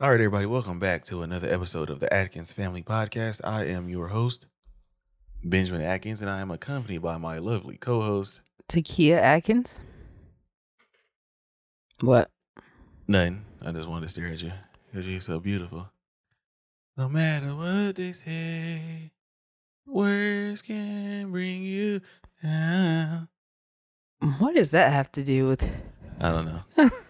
All right, everybody, welcome back to another episode of the Atkins Family Podcast. I am your host, Benjamin Atkins, and I am accompanied by my lovely co host, Takia Atkins. What? Nothing. I just wanted to stare at you because you're so beautiful. No matter what they say, words can bring you down. What does that have to do with? I don't know.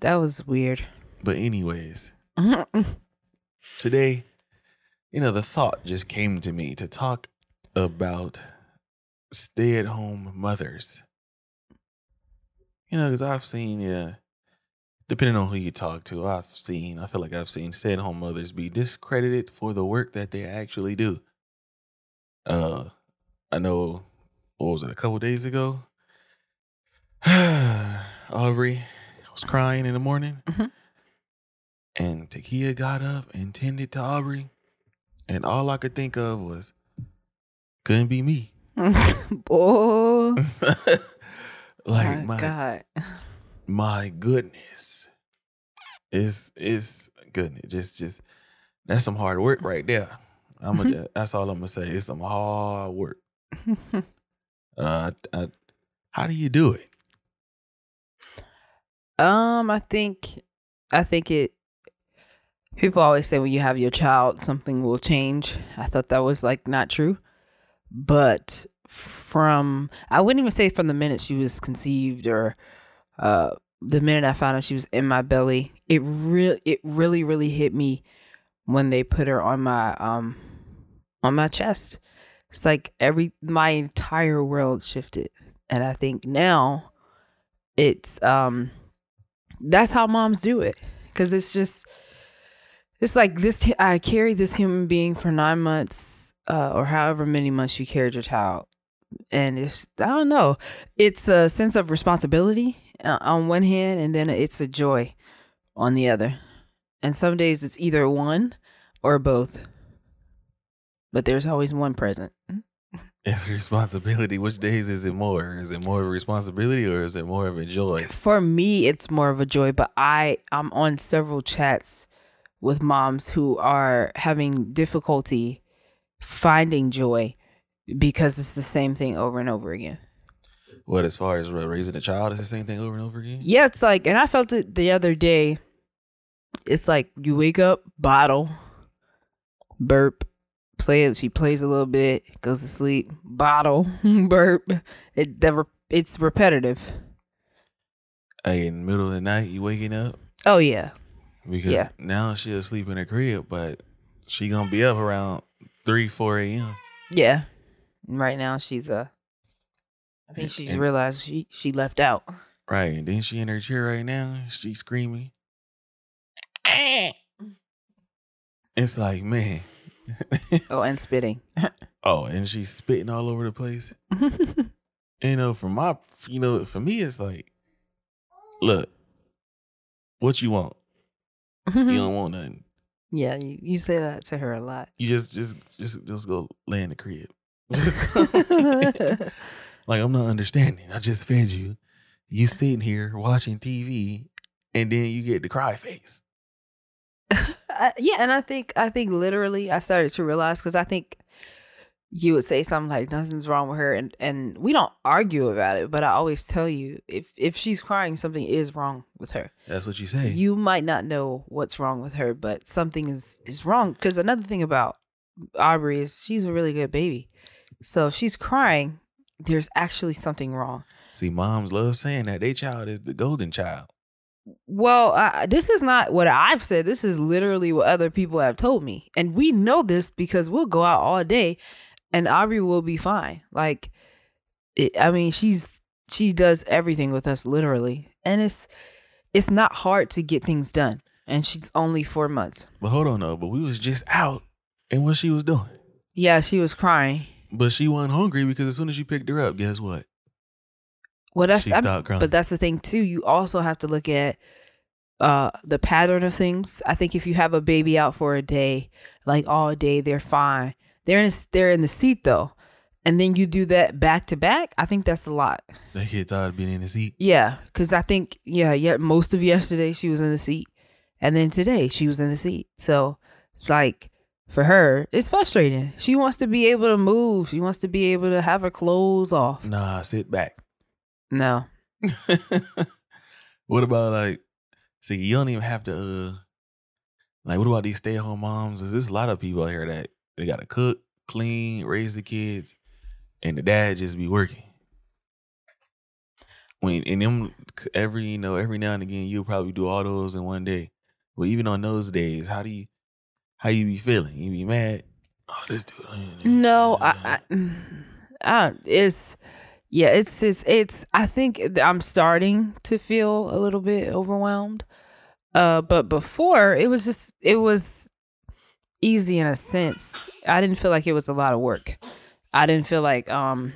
That was weird. But, anyways, today, you know, the thought just came to me to talk about stay at home mothers. You know, because I've seen, yeah, depending on who you talk to, I've seen, I feel like I've seen stay at home mothers be discredited for the work that they actually do. Uh, I know, what was it, a couple days ago? Aubrey was crying in the morning. Mhm. And Takia got up and tended to Aubrey. And all I could think of was, couldn't be me. Boy, like my my God. my goodness. It's it's goodness. Just just that's some hard work right there. I'm gonna that's all I'm gonna say. It's some hard work. Uh I, how do you do it? um, I think, I think it. People always say when you have your child, something will change. I thought that was like not true, but from I wouldn't even say from the minute she was conceived or uh the minute I found out she was in my belly, it really it really really hit me when they put her on my um on my chest. It's like every my entire world shifted. And I think now it's um that's how moms do it cuz it's just it's like this I carried this human being for 9 months uh, or however many months you carried your child and it's I don't know. It's a sense of responsibility uh, on one hand, and then it's a joy on the other. And some days it's either one or both, but there's always one present. It's responsibility. Which days is it more? Is it more of a responsibility or is it more of a joy? For me, it's more of a joy, but I I'm on several chats with moms who are having difficulty finding joy because it's the same thing over and over again. What as far as raising a child is the same thing over and over again? Yeah, it's like, and I felt it the other day. It's like you wake up, bottle, burp, play it. She plays a little bit, goes to sleep, bottle, burp. It re- it's repetitive. Hey, in the middle of the night, you waking up Oh yeah, because Yeah. now she'll sleep in her crib, but she gonna be up around three, four a.m. yeah. Right now she's uh, I think she's and- realized she she left out. Right, and then she in her chair right now. She's screaming. It's like, man. Oh, and spitting. oh, and she's spitting all over the place. You know, for my, you know, for me, it's like, look, what you want? You mm-hmm. don't want nothing. yeah, you, you say that to her a lot. You just, just, just, just go lay in the crib. like I'm not understanding. I just fed you. You sitting here watching TV, and then you get the cry face. I, yeah, and I think I think literally I started to realize because I think you would say something like nothing's wrong with her, and and we don't argue about it, but I always tell you if if she's crying, something is wrong with her. That's what you say. You might not know what's wrong with her, but something is is wrong. Because another thing about Aubrey is she's a really good baby, so if she's crying, there's actually something wrong. See, moms love saying that their child is the golden child. Well, I, this is not what I've said. This is literally what other people have told me. And we know this because we'll go out all day and Aubrey will be fine. Like, it, I mean, she's, she does everything with us literally. And it's, it's not hard to get things done. And she's only four months. But hold on though, but we was just out and what she was doing. Yeah, she was crying. But she wasn't hungry because as soon as you picked her up, guess what? Well, that's, she I'm- stopped crying. but that's the thing too. You also have to look at uh the pattern of things. I think if you have a baby out for a day, like all day, they're fine. They're in they're in the seat though, and then you do that back to back. I think that's a lot. That kid tired of being in the seat. Yeah, because I think yeah, yeah. Most of yesterday she was in the seat, And then today she was in the seat. So it's like for her, it's frustrating. She wants to be able to move. She wants to be able to have her clothes off. Nah, sit back. No. what about like see you don't even have to uh like what about these stay at home moms? There's a lot of people out here that they gotta cook, clean, raise the kids, and the dad just be working. When and them every you know every now and again you'll probably do all those in one day, but even on those days, how do you how you be feeling? You be mad? Oh, this dude. No, I, I, I it's yeah, it's it's it's. I think I'm starting to feel a little bit overwhelmed. Uh, but before it was just it was easy in a sense. I didn't feel like it was a lot of work. I didn't feel like um.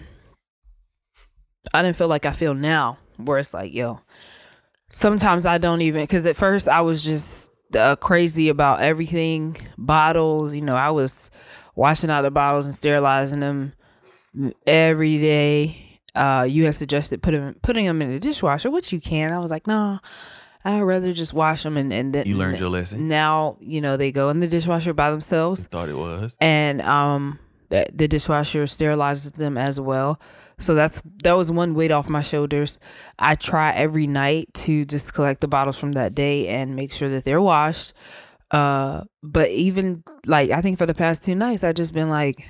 I didn't feel like I feel now, where it's like, yo, sometimes I don't even because at first I was just uh, crazy about everything bottles. You know, I was washing out the bottles and sterilizing them every day uh, you had suggested putting putting them in the dishwasher, which you can. I was like, no, I'd rather just wash them and and then you learned your lesson. Now you know they go in the dishwasher by themselves. thought it was, and um, the, the dishwasher sterilizes them as well. So that's that was one weight off my shoulders. I try every night to just collect the bottles from that day and make sure that they're washed. Uh, but even like I think for the past two nights, I've just been like,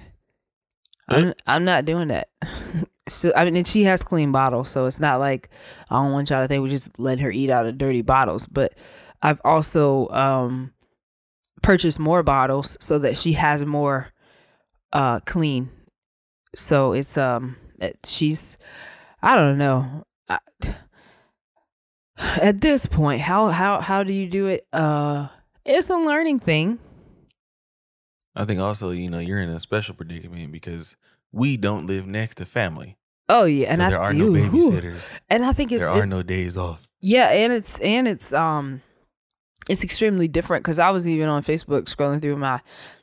I'm, I'm not doing that. so, I mean, and she has clean bottles, so it's not like I don't want y'all to think we just let her eat out of dirty bottles. But I've also um, purchased more bottles so that she has more uh, clean. So it's um, she's I don't know. I, at this point, how how how do you do it? Uh, it's a learning thing. I think also, you know, you're in a special predicament because we don't live next to family. Oh yeah, and so I, there are no babysitters. And I think it's there are it's, no days off. Yeah, and it's and it's um it's extremely different because I was even on Facebook scrolling through my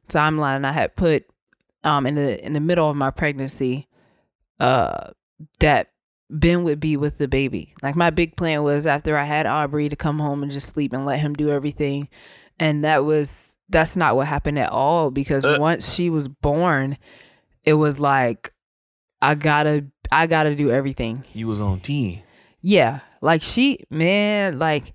timeline and I had put um in the in the middle of my pregnancy uh that Ben would be with the baby. Like my big plan was after I had Aubrey to come home and just sleep and let him do everything. And that was that's not what happened at all because Uh. once she was born, it was like I gotta I gotta do everything. You was on T. Yeah, like she, man, like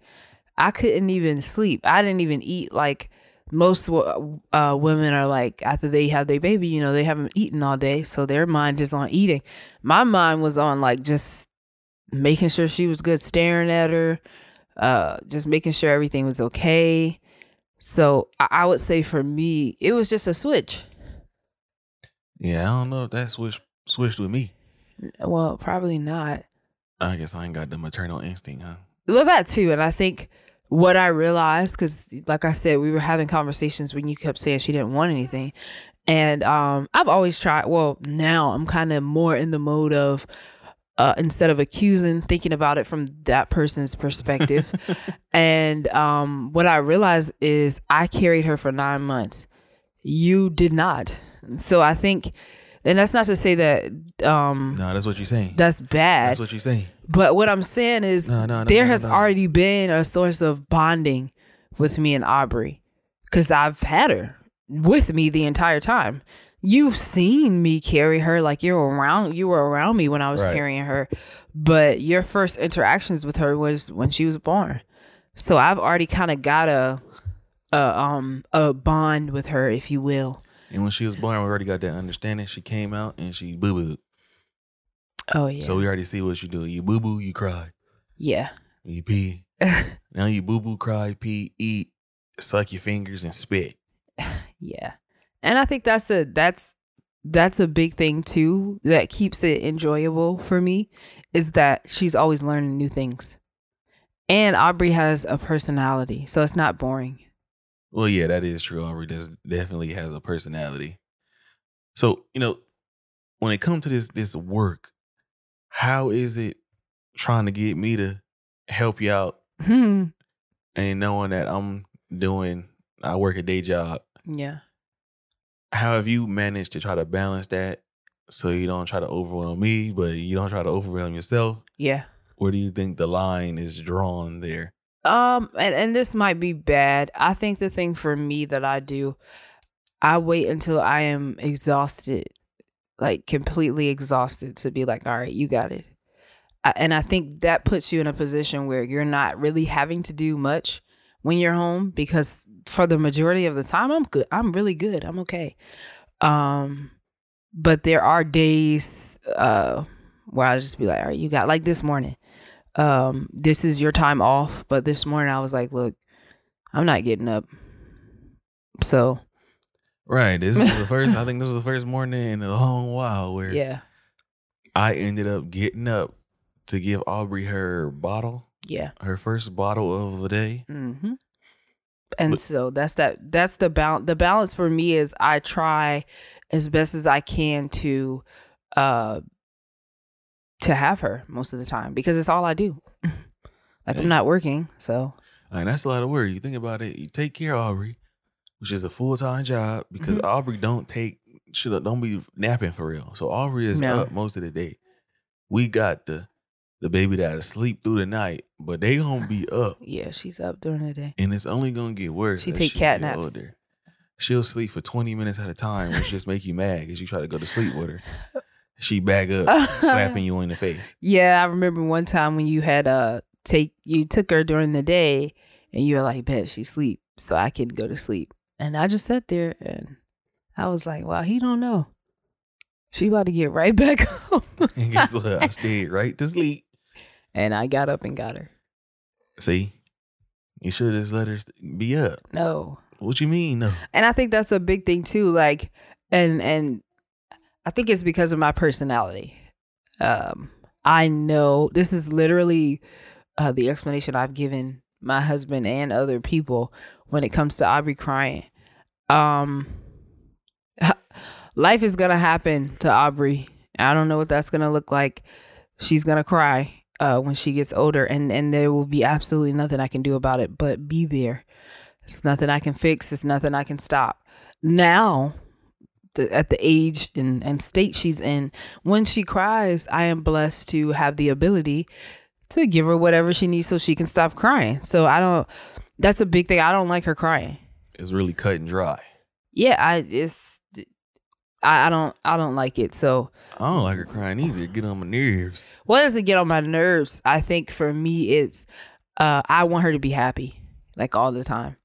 I couldn't even sleep. I didn't even eat. Like most uh, women are like after they have their baby, you know, they haven't eaten all day, so their mind is on eating. My mind was on like just making sure she was good, staring at her, uh, just making sure everything was okay. So I, would say for me, it was just a switch. Yeah, I don't know if that switched switched with me. Well, probably not. I guess I ain't got the maternal instinct, huh? well that too and i think what i realized because like i said we were having conversations when you kept saying she didn't want anything and um i've always tried well now i'm kind of more in the mode of uh instead of accusing thinking about it from that person's perspective and um what i realized is i carried her for nine months you did not so i think and that's not to say that um No, that's what you're saying. that's bad That's what you're saying. but what I'm saying is, No, no, no, there has already been a source of bonding with me and Aubrey because I've had her with me the entire time. You've seen me carry her like you're around. You were around me when I was Right. carrying her, but your first interactions with her was when she was born. So I've already kind of got a, a um a bond with her, if you will. And when she was born, we already got that understanding. She came out and she boo boo Oh yeah, So we already see what you do. You boo boo, you cry. yeah. You pee. now you boo boo, cry, pee, eat, suck your fingers, and spit. Yeah. And I think that's a that's that's a big thing too that keeps it enjoyable for me is that she's always learning new things. And Aubrey has a personality, so it's not boring. Well, yeah, that is true. Aubrey does definitely has a personality. So you know, when it comes to this this work, how is it trying to get me to help you out Hmm. and knowing that I'm doing I work a day job? yeah. How have you managed to try to balance that so you don't try to overwhelm me, but you don't try to overwhelm yourself? Yeah. Where do you think the line is drawn there? Um, and, and this might be bad. I think the thing for me that I do, I wait until I am exhausted, like completely exhausted, to be like, all right, you got it. I, and I think that puts you in a position where you're not really having to do much when you're home because for the majority of the time, I'm good. I'm really good. I'm okay. Um, but there are days uh where I just be like, all right, you got like this morning um, this is your time off. But this morning I was like, look, I'm not getting up. So Right. This is the first I think this is the first morning in a long while where yeah, I ended up getting up to give Aubrey her bottle, yeah. her first bottle of the day. hmm And But- so that's that. That's the balance. The balance for me is I try as best as I can to, uh, to have her most of the time because it's all I do. like Hey. I'm not working, so And that's a lot of work. You think about it, you take care of Aubrey, which is a full time job because Mhm. Aubrey don't take should don't be napping for real. So Aubrey is No. up most of the day. We got the the baby that sleep through the night, but they gonna be up. yeah, she's up during the day. and it's only gonna get worse. She take cat naps. She'll sleep for twenty minutes at a time, which just make you mad because you try to go to sleep with her. She back up, slapping you in the face. Yeah, I remember one time when you had uh take you took her during the day and you were like, bet she sleep, so I can go to sleep. And I just sat there and I was like, wow, he don't know. She about to get right back up. And guess what? I stayed right to sleep. And I got up and got her. See, you should just let her be up. No. What you mean? No. And I think that's a big thing too. Like and and I think it's because of my personality. Um I know this is literally uh, the explanation I've given my husband and other people when it comes to Aubrey crying. Um, life is gonna happen to Aubrey. I don't know what that's gonna look like. She's gonna cry uh, when she gets older, and and there will be absolutely nothing I can do about it. But be there. It's nothing I can fix. It's nothing I can stop. Now, the, at the age and, and state she's in, when she cries, I am blessed to have the ability to give her whatever she needs so she can stop crying. So I don't. That's a big thing. I don't like her crying. It's really cut and dry. Yeah, I it's. I, I don't I don't like it. So I don't like her crying either. Get on my nerves. what does it get on my nerves? I think for me it's uh I want her to be happy like all the time.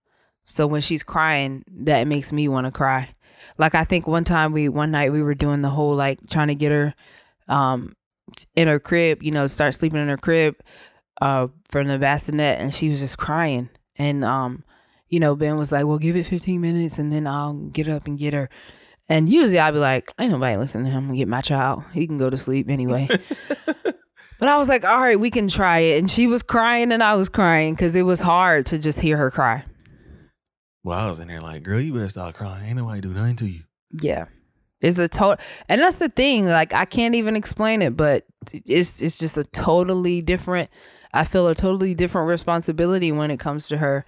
So when she's crying, that makes me want to cry. Like I think one time we one night we were doing the whole like trying to get her um in her crib, you know, start sleeping in her crib uh from the bassinet and she was just crying. And um you know, Ben was like, "Well, give it 15 minutes and then I'll get up and get her." And usually I'd be like, "Ain't nobody listening to him. I'm gonna get my child. He can go to sleep anyway." But I was like, all right, we can try it. And she was crying and I was crying because it was hard to just hear her cry. Well, I was in there like, girl, you better stop crying. Ain't nobody do nothing to you. Yeah. It's a total, and that's the thing. Like I can't even explain it, but it's it's just a totally different. I feel a totally different responsibility when it comes to her,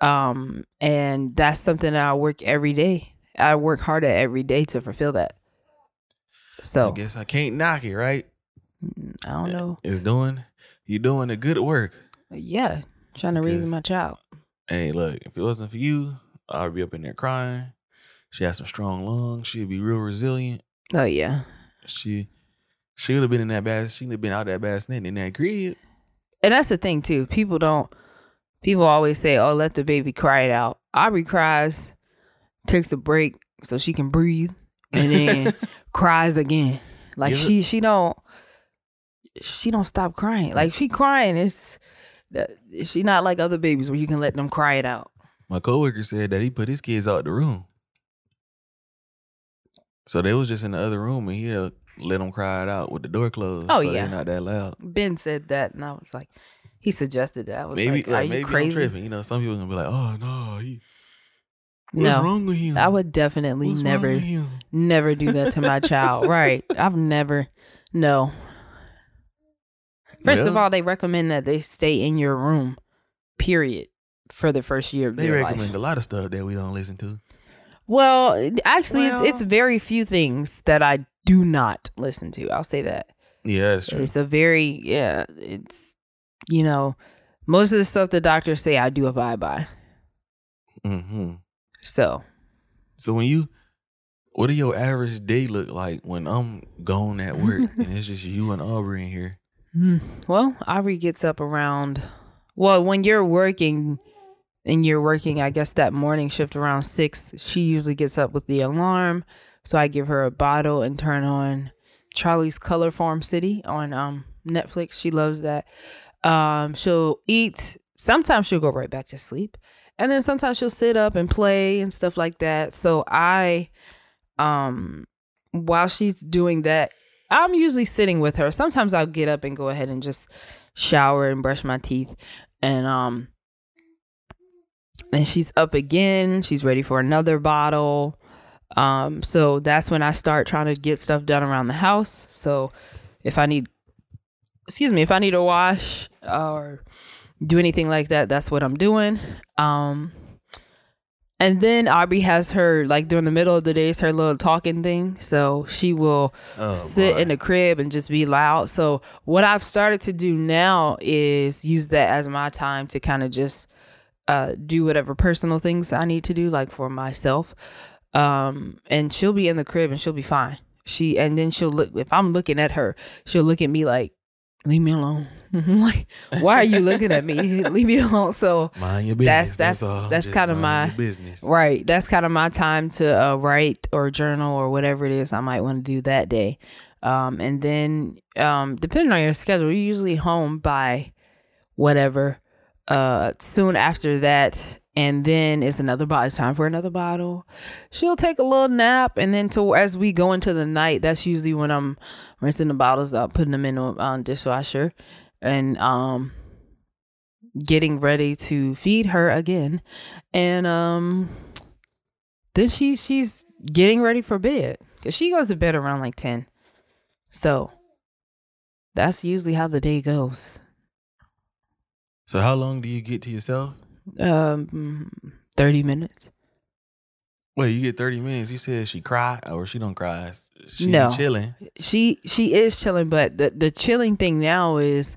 um, and that's something that I work every day. I work hard at every day to fulfill that. So I guess I can't knock it, right? I don't know. It's doing you're doing the good work. Yeah, trying to raise my child. Hey, look, if it wasn't for you, I'd be up in there crying. She has some strong lungs. She'd be real resilient. Oh yeah, She she would have been in that bad. She'd have been out that bassinet in that crib. and that's the thing too. People don't. People always say, "Oh, let the baby cry it out." Aubrey cries, takes a break so she can breathe, and then cries again. Like she she don't she don't stop crying. Like she crying. It's she not like other babies where you can let them cry it out. My coworker said that he put his kids out the room. So they was just in the other room and he let them cry it out with the door closed. Oh, so yeah. not that loud. Ben said that, and I was like, he suggested that. I was maybe like, are like, you maybe I'm crazy? tripping. You know, some people gonna be like, "Oh no, he, No, wrong with him? I would definitely What's never. never do that to my child. Right. I've never no. First of all, they recommend that they stay in your room, period, for the first year of they their recommend a lot of stuff that we don't listen to. Well, actually, Well- it's it's very few things that I do not listen to. I'll say that. Yeah, that's true. It's a very yeah. It's you know most of the stuff the doctors say I do abide by. hmm So So when you, what do your average day look like when I'm gone at work and it's just you and Aubrey in here? Hmm. Well, Aubrey gets up around. Well, when you're working, and you're working, I guess that morning shift around six. She usually gets up with the alarm, so I give her a bottle and turn on Charlie's Colorforms City on um Netflix. She loves that. Um, she'll eat. Sometimes she'll go right back to sleep, and then sometimes she'll sit up and play and stuff like that. So I, um, while she's doing that, I'm usually sitting with her. Sometimes I'll get up and go ahead and just shower and brush my teeth. And um and she's up again. She's ready for another bottle. Um so that's when I start trying to get stuff done around the house. So if I need excuse me, if I need to wash or do anything like that, that's what I'm doing. Um and then Aubrey has her like during the middle of the day, it's her little talking thing. So she will Oh, sit boy. in the crib and just be loud. So what I've started to do now is use that as my time to kind of just uh, do whatever personal things I need to do, like for myself. Um, and she'll be in the crib and she'll be fine. She and then she'll look if I'm looking at her, she'll look at me like, "Leave me alone." like, why are you looking at me? Leave me alone. So Mind your That's- business. that's- all. that's Just kinda my- business. Right. That's kind of my time to uh, write or journal or whatever it is I might want to do that day. Um, and then, um, depending on your schedule, you're usually home by whatever. Uh, soon after that, and then it's another bottle. It's time for another bottle. She'll take a little nap, and then to as we go into the night, that's usually when I'm rinsing the bottles out, putting them in a um, dishwasher, and um, getting ready to feed her again. And um then she she's getting ready for bed because she goes to bed around like 10 so that's usually how the day goes. So how long do you get to yourself? um 30 minutes Wait, you get thirty minutes. You said she cry or she don't cry. She No. chilling. she she is chilling but the the chilling thing now is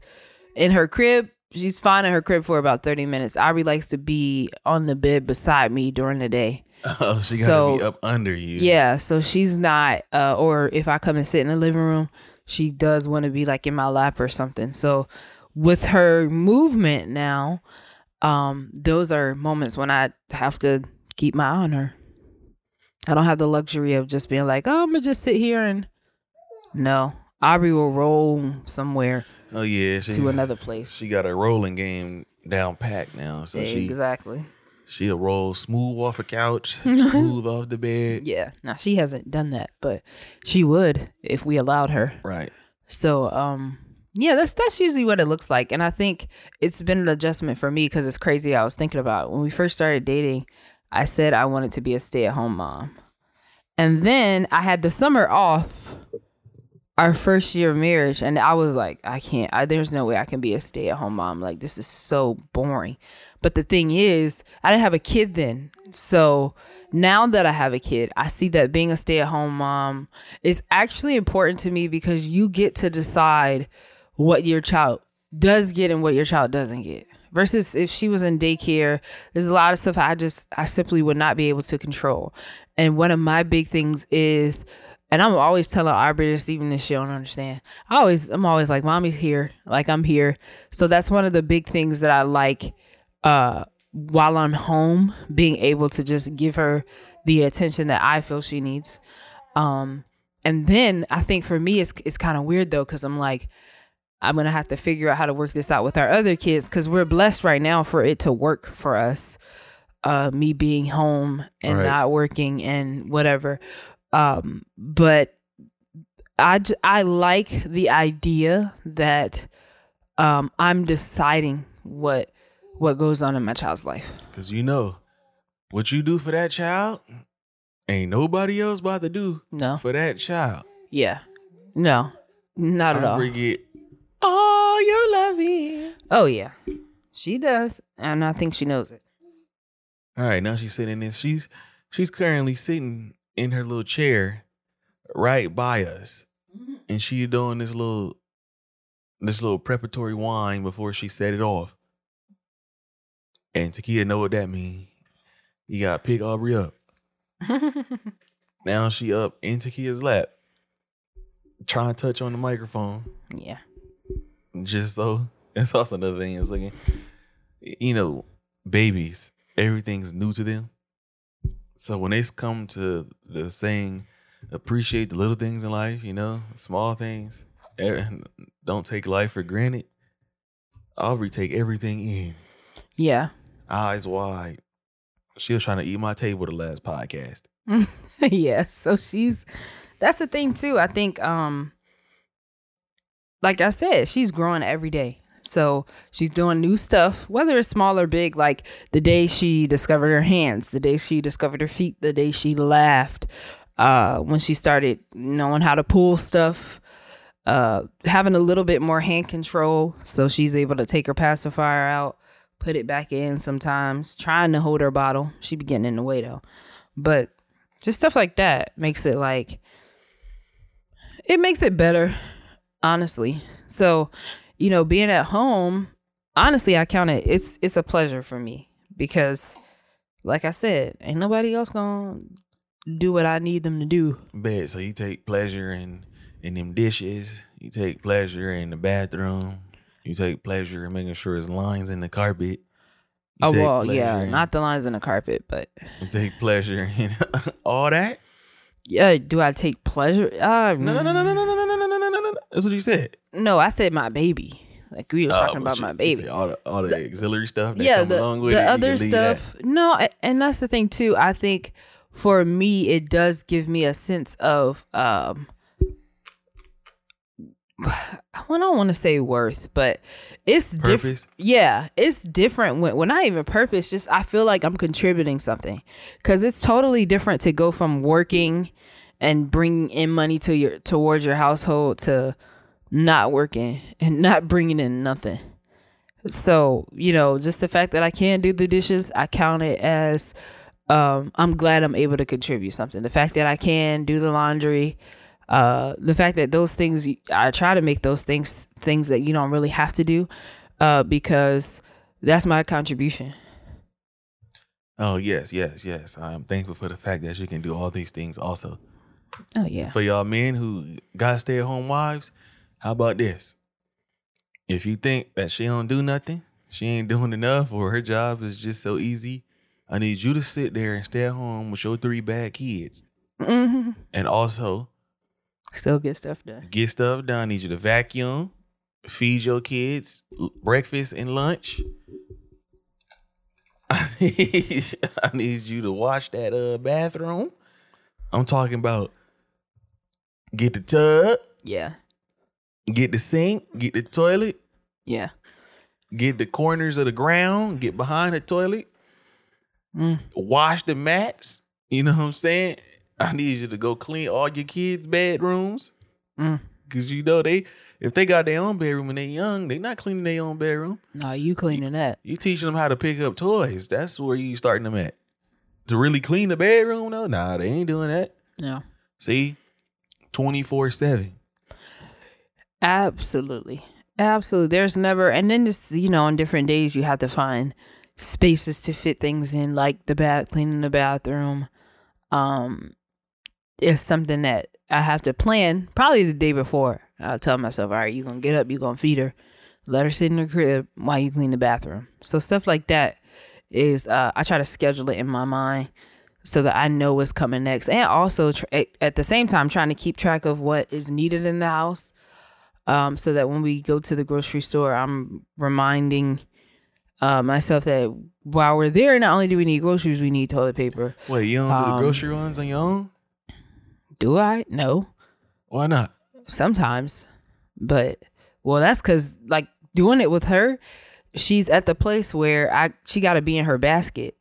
in her crib she's fine in her crib for about 30 minutes Ari likes to be on the bed beside me during the day Oh, she gotta So- be up under you. Yeah, so she's not uh or if I come and sit in the living room, she does want to be like in my lap or something. So with her movement now, um those are moments when I have to keep my eye on her. I don't have the luxury of just being like, "Oh, I'm to just sit here and no. Aubrey will roll somewhere Oh yeah. She, to another place. She got a rolling game down packed now. So she exactly. she'll roll smooth off a couch, smooth off the bed. Yeah. Now she hasn't done that, but she would if we allowed her. Right. So um yeah, that's that's usually what it looks like, and I think it's been an adjustment for me because it's crazy. I was thinking about when we first started dating, I said I wanted to be a stay at home mom, and then I had the summer off, our first year of marriage, and I was like, I can't. I, there's no way I can be a stay at home mom. Like this is so boring. But the thing is, I didn't have a kid then, so now that I have a kid, I see that being a stay at home mom is actually important to me because you get to decide what your child does get and what your child doesn't get. Versus if she was in daycare, there's a lot of stuff I just I simply would not be able to control. And one of my big things is and I'm always telling Aubrey this, even if she don't understand. I always, I'm always like, "Mommy's here, like I'm here." So that's one of the big things that I like. Uh, while I'm home, being able to just give her the attention that I feel she needs. Um, and then I think for me, it's it's kind of weird though, because I'm like, I'm gonna have to figure out how to work this out with our other kids, because we're blessed right now for it to work for us. Uh, me being home and Right. not working and whatever. Um, but I j- I like the idea that um I'm deciding what what goes on in my child's life. Cause you know what you do for that child, ain't nobody else about to do No. for that child. Yeah. No. Not at all. Get all your loving. Oh yeah. She does. And I think she knows it. All right, now she's sitting in. She's she's currently sitting in her little chair right by us, mm-hmm. and she doing this little this little preparatory whine before she set it off. And Takia know what that mean. You gotta pick Aubrey up. Now she up in Takia's lap, trying to touch on the microphone. yeah. Just so that's also another thing is looking, you know, babies, everything's new to them. So when they come to the saying, appreciate the little things in life, you know, small things, eh, don't take life for granted. I'll retake everything in, Yeah. eyes wide. She was trying to eat my table the last podcast. yeah. So she's that's the thing too. I think um like I said, she's growing every day. So she's doing new stuff, whether it's small or big, like the day she discovered her hands, the day she discovered her feet, the day she laughed, uh, when she started knowing how to pull stuff, uh, having a little bit more hand control. So she's able to take her pacifier out, put it back in sometimes, trying to hold her bottle. She be getting in the way though. But just stuff like that makes it like it makes it better honestly so you know being at home honestly i count it it's it's a pleasure for me because like i said ain't nobody else gonna do what i need them to do bed. So you take pleasure in in them dishes. You take pleasure in the bathroom. You take pleasure in making sure there's lines in the carpet. You oh well yeah in- not the lines in the carpet but You take pleasure in all that. yeah do i take pleasure uh, No, no, no, no, no, no, That's what you said. no i said my baby like we were Oh, talking about you- my baby All the all the auxiliary stuff. That yeah the, along with the other leave that. stuff no and that's the thing too i think for me it does give me a sense of um I don't want to say worth, but it's different. Yeah, it's different when, when not even purpose. Just I feel like I'm contributing something because it's totally different to go from working and bring in money to your towards your household to not working and not bringing in nothing. So you know, just the fact that I can do the dishes, I count it as um, I'm glad I'm able to contribute something. The fact that I can do the laundry, uh, the fact that those things I try to make those things things that you don't really have to do, uh, because that's my contribution. Oh yes, yes, yes. I'm thankful for the fact that you can do all these things. Also, Oh yeah, for y'all men who got stay at home wives, how about this? If you think that she don't do nothing, she ain't doing enough, or her job is just so easy, I need you to sit there and stay at home with your three bad kids, hmm and also still get stuff done. get stuff done. I need you to vacuum, feed your kids breakfast and lunch. I need, I need you to wash that uh bathroom. I'm talking about get the tub, Yeah, get the sink, get the toilet, yeah. get the corners of the ground, get behind the toilet, Mm. wash the mats. You know what I'm saying? I need you to go clean all your kids' bedrooms. Mm. Cause you know they if they got their own bedroom and they young, they not cleaning their own bedroom. No, you cleaning that? You teaching them how to pick up toys. That's where you starting them at. To really clean the bedroom though, nah, they ain't doing that. No, See, twenty four seven. absolutely, absolutely. There's never, and then just you know, on different days you have to find spaces to fit things in, like the bath, cleaning the bathroom. Um, is something that I have to plan probably the day before. I'll tell myself, all right, you're gonna get up, you're gonna feed her, let her sit in the crib while you clean the bathroom. So stuff like that is uh, I try to schedule it in my mind so that I know what's coming next, and also tr- at, the same time trying to keep track of what is needed in the house, um, so that when we go to the grocery store, I'm reminding uh, myself that while we're there, not only do we need groceries, we need toilet paper. Wait, you don't do the Um, grocery runs on your own? Do I? No. Why not? sometimes but well that's because like doing it with her she's at the place where i she got to be in her basket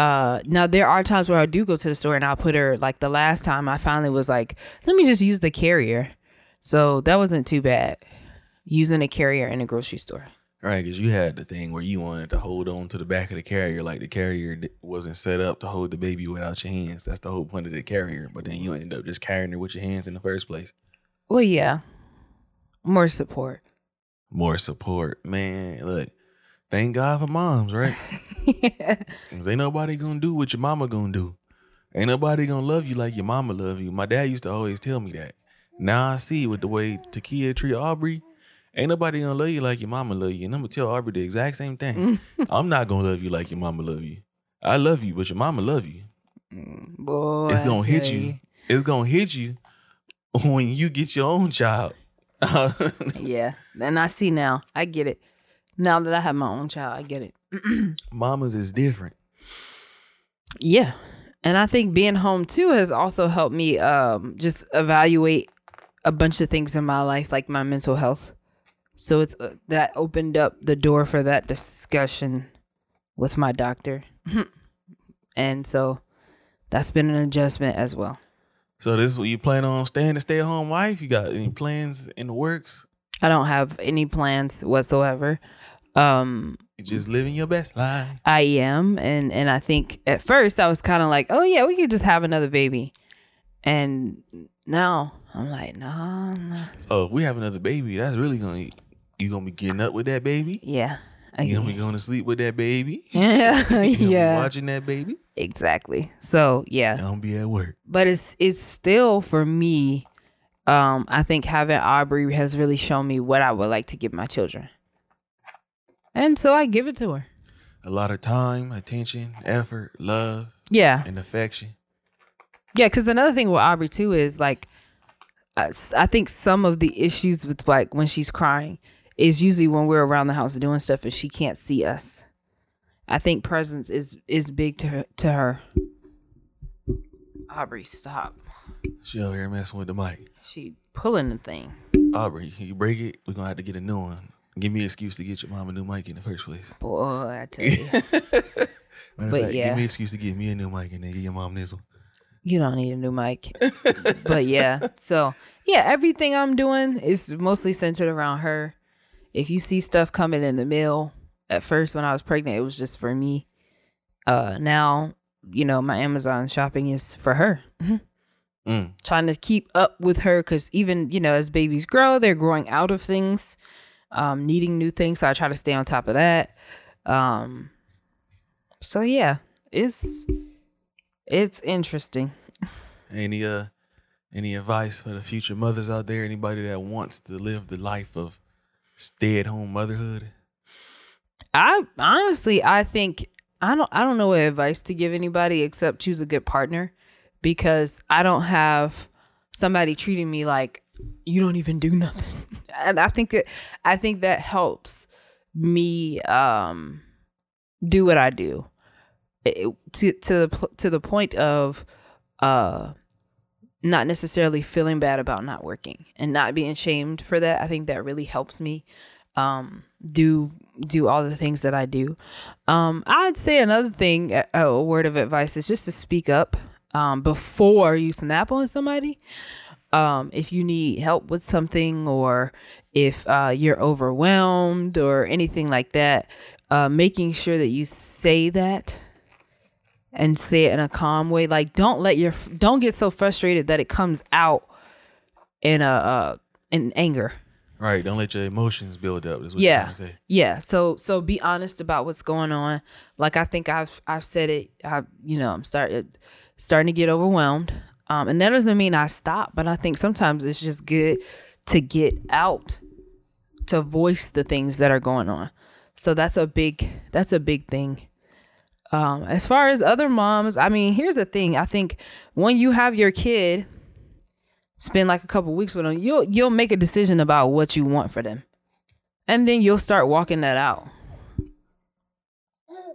uh now there are times where i do go to the store and i'll put her like the last time i finally was like let me just use the carrier so that wasn't too bad using a carrier in a grocery store Right, because you had the thing where you wanted to hold on to the back of the carrier, like the carrier wasn't set up to hold the baby without your hands. That's the whole point of the carrier. But then you end up just carrying her with your hands in the first place. well yeah more support More support, man. Look, Thank God for moms, right? Cause ain't nobody gonna do what your mama gonna do. Ain't nobody gonna love you like your mama love you. My dad used to always tell me that. Now I see with the way Takia treat Aubrey, ain't nobody gonna love you like your mama love you. And I'm gonna tell Aubrey the exact same thing. Mm. I'm not gonna love you like your mama love you. I love you, but your mama love you. Mm, boy, It's gonna hit you. It's gonna hit you when you get your own child. Yeah, and I see now. I get it. Now that I have my own child, I get it. Mamas is different. Yeah. And I think being home too has also helped me um just evaluate a bunch of things in my life like my mental health. So it's uh, that opened up the door for that discussion with my doctor. and so that's been an adjustment as well. So this is what you plan on staying a stay at home wife? You got any plans in the works? I don't have any plans whatsoever. Um just living your best life. I am, and and I think at first I was kind of like, oh yeah, we could just have another baby, and now I'm like, nah, nah. Oh, if we have another baby, that's really gonna you gonna be getting up with that baby. yeah, You gonna be going to sleep with that baby. yeah, You gonna be yeah, watching that baby. exactly. So yeah, gonna be at work. but it's it's still for me. Um, I think having Aubrey has really shown me what I would like to give my children, and so I give it to her. A lot of time, attention, effort, love, Yeah, and affection. Yeah, because another thing with Aubrey too is like, I think some of the issues with like when she's crying is usually when we're around the house doing stuff and she can't see us. I think presence is is big to her, to her. Aubrey, stop! She over here messing with the mic. She pulling the thing. Aubrey, you break it, we're gonna have to get a new one. Give me an excuse to get your mom a new mic in the first place. Boy, I tell you, But fact, yeah. Give me an excuse to get me a new mic and then get your mom this one. you don't need a new mic. but yeah, so yeah, everything I'm doing is mostly centered around her. If you see stuff coming in the mail, at first when I was pregnant, it was just for me. Uh, now you know my Amazon shopping is for her. Mm. Trying to keep up with her because even you know as babies grow, they're growing out of things, um, needing new things. So I try to stay on top of that. Um, so yeah, it's it's interesting. Any uh any advice for the future mothers out there? Anybody that wants to live the life of stay at home motherhood? I honestly, I think I don't I don't know what advice to give anybody except choose a good partner because I don't have somebody treating me like you don't even do nothing. And I think that I think that helps me um do what I do. It- to to the to the point of uh not necessarily feeling bad about not working and not being shamed for that. I think that really helps me um do do all the things that I do. Um I'd say another thing a, word of advice is just to speak up um before you snap on somebody. Um if you need help with something or if uh you're overwhelmed or anything like that, uh making sure that you say that and say it in a calm way. Like don't let your don't get so frustrated that it comes out in a uh in anger. Right. Don't let your emotions build up. Is what Yeah. you're trying to say. Yeah. So so be honest about what's going on. Like I think I've I've said it. I you know I'm started starting to get overwhelmed. Um, and that doesn't mean I stop, but I think sometimes it's just good to get out, to voice the things that are going on. So that's a big that's a big thing. Um, as far as other moms, I mean, here's the thing. I think when you have your kid, spend like a couple weeks with them, you'll you'll make a decision about what you want for them and then you'll start walking that out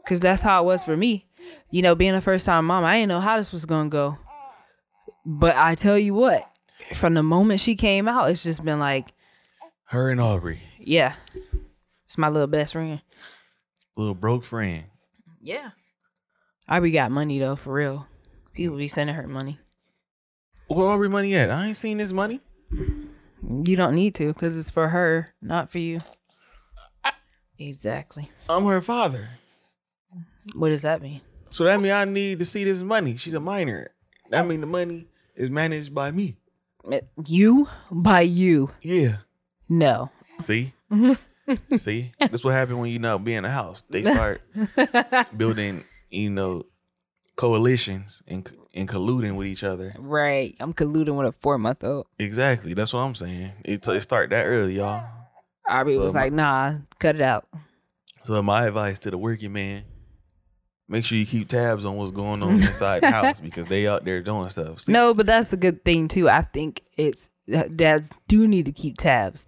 because that's how it was for me you know being a first time mom i didn't know how this was gonna go but i tell you what from the moment she came out it's just been like Her and Aubrey, yeah it's my little best friend little broke friend. yeah Aubrey got money though for real people be sending her money Where Aubrey money at? I ain't seen this money. you don't need to because it's for her not for you exactly I'm her father. what does that mean So that mean I need to see this money. She's a minor. I mean the money is managed by me. Eh, you by you Yeah. no See? See, that's what happened when you know be in a house. They start building, you know, coalitions and and colluding with each other. right. I'm colluding with a four month old. Exactly. That's what I'm saying. It, it start that early, y'all. Aubrey So was my- like, nah, cut it out. So my advice to the working man: make sure you keep tabs on what's going on inside the house because they out there doing stuff. See, No, but that's a good thing too. I think it's dads do need to keep tabs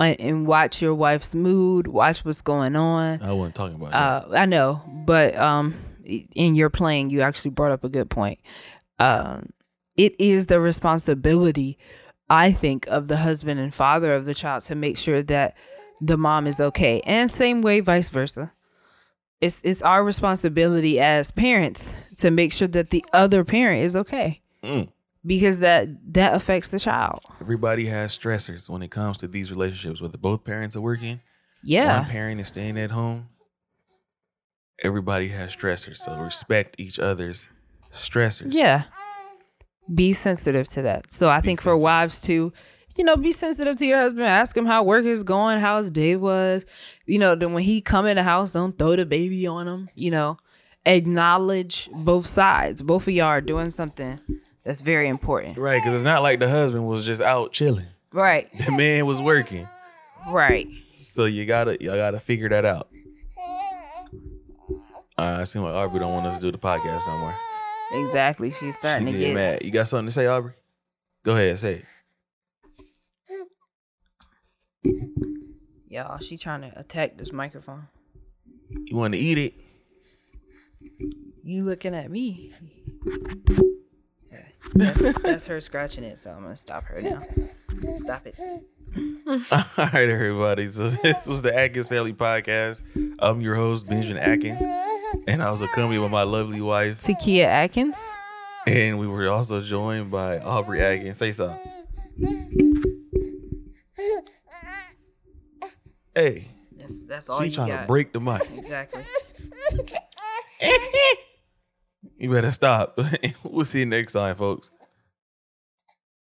and, and watch your wife's mood, watch what's going on. I wasn't talking about that. Uh, I know, but um, in your playing, you actually brought up a good point. Um, it is the responsibility, I think, of the husband and father of the child to make sure that the mom is okay, and same way, vice versa. It's it's our responsibility as parents to make sure that the other parent is okay Mm. because that that affects the child. Everybody has stressors when it comes to these relationships. Whether both parents are working, Yeah, one parent is staying at home. Everybody has stressors, so respect each other's stressors. Yeah. Be sensitive to that. So I think for wives too, you know, be sensitive to your husband. Ask him how work is going, how his day was. You know, then when he come in the house, don't throw the baby on him. You know, acknowledge both sides. Both of y'all are doing something that's very important. Right, because it's not like the husband was just out chilling. Right. The man was working. Right. So you gotta y'all gotta figure that out. Uh, I seem like Aubrey don't want us to do the podcast no more. Exactly. She's She starting to get get mad. You got something to say, Aubrey? Go ahead, say it. Y'all. She trying to attack this microphone. You want to eat it? You looking at me? That's, that's her scratching it, so I'm gonna stop her now. Stop it. All right, everybody. So this was the Atkins Family Podcast. I'm your host, Benjamin Atkins, and I was accompanied by my lovely wife, Takia Atkins. and we were also joined by Aubrey Atkins. Say something. Hey, That's that's all she you trying got. to break the mic. Exactly. You better stop. we'll see you next time, folks.